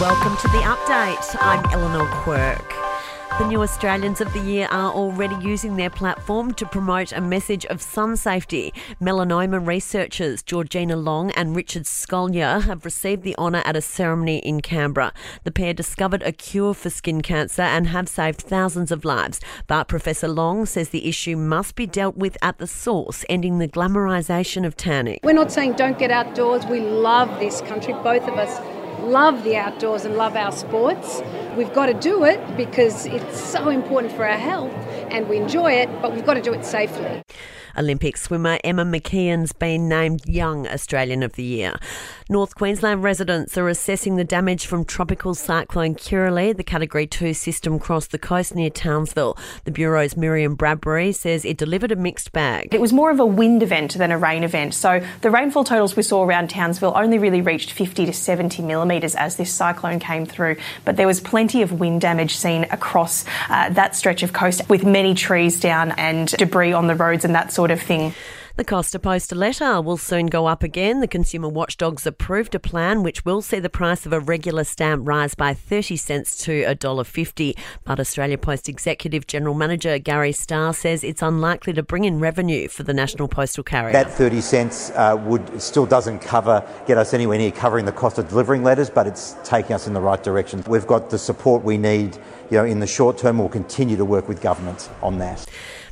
Welcome to the update. I'm Eleanor Quirk. The new Australians of the Year are already using their platform to promote a message of sun safety. Melanoma researchers Georgina Long and Richard Scolyer have received the honour at a ceremony in Canberra. The pair discovered a cure for skin cancer and have saved thousands of lives. But Professor Long says the issue must be dealt with at the source, ending the glamorisation of tanning. We're not saying don't get outdoors. We love this country, both of us love the outdoors and love our sports. We've got to do it because it's so important for our health and we enjoy it, but we've got to do it safely. Olympic swimmer Emma McKeon's been named Young Australian of the Year. North Queensland residents are assessing the damage from tropical cyclone Kirrily. The Category 2 system crossed the coast near Townsville. The Bureau's Miriam Bradbury says it delivered a mixed bag. It was more of a wind event than a rain event. So the rainfall totals we saw around Townsville only really reached 50 to 70 millimetres as this cyclone came through. But there was plenty of wind damage seen across uh, that stretch of coast with many trees down and debris on the roads and that sort of thing. The cost to post a letter will soon go up again. The Consumer Watchdog's approved a plan which will see the price of a regular stamp rise by 30 cents to $1.50. But Australia Post Executive General Manager Gary Starr says it's unlikely to bring in revenue for the National Postal Carrier. That 30 cents uh, would still doesn't cover get us anywhere near covering the cost of delivering letters, but it's taking us in the right direction. We've got the support we need, you know, in the short term. We'll continue to work with government on that.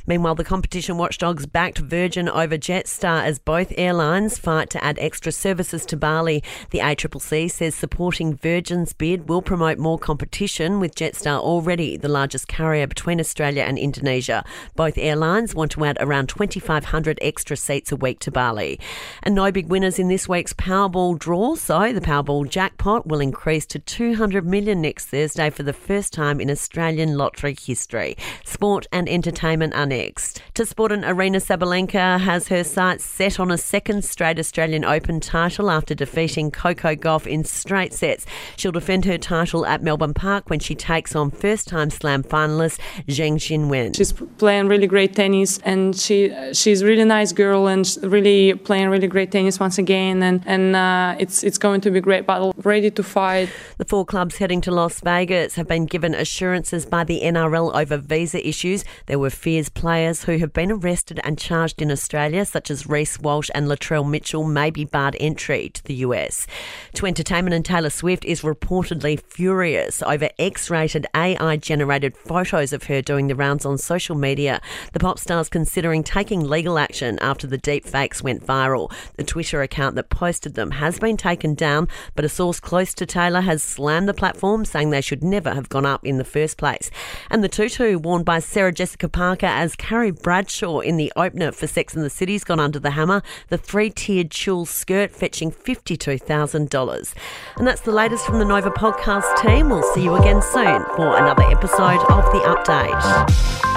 Meanwhile, the competition watchdogs backed Virgin over Jetstar as both airlines fight to add extra services to Bali. The ACCC says supporting Virgin's bid will promote more competition, with Jetstar already the largest carrier between Australia and Indonesia. Both airlines want to add around 2,500 extra seats a week to Bali. And no big winners in this week's Powerball draw, so the Powerball jackpot will increase to 200 million next Thursday for the first time in Australian lottery history. Sport and entertainment are next. To sport an Aryna Sabalenka has her sights set on a second straight Australian Open title after defeating Coco Gauff in straight sets. She'll defend her title at Melbourne Park when she takes on first-time Slam finalist Zheng Qinwen. She's playing really great tennis, and she she's a really nice girl and really playing really great tennis once again. And and uh, it's it's going to be a great battle. Ready to fight. The four clubs heading to Las Vegas have been given assurances by the NRL over visa issues. There were fears players who have been arrested and charged in Australia, such as Reece Walsh and Latrell Mitchell, may be barred entry to the US. To entertainment, and Taylor Swift is reportedly furious over X rated AI generated photos of her doing the rounds on social media. The pop star's considering taking legal action after the deep fakes went viral. The Twitter account that posted them has been taken down, but a source close to Taylor has slammed the platform, saying they should never have gone up in the first place. And the tutu worn by Sarah Jessica Parker as Carrie Bradshaw in the opener for Sex and the City's gone under the hammer. The three tiered tulle skirt fetching $52,000. And that's the latest from the Nova podcast team. We'll see you again soon for another episode of The Update.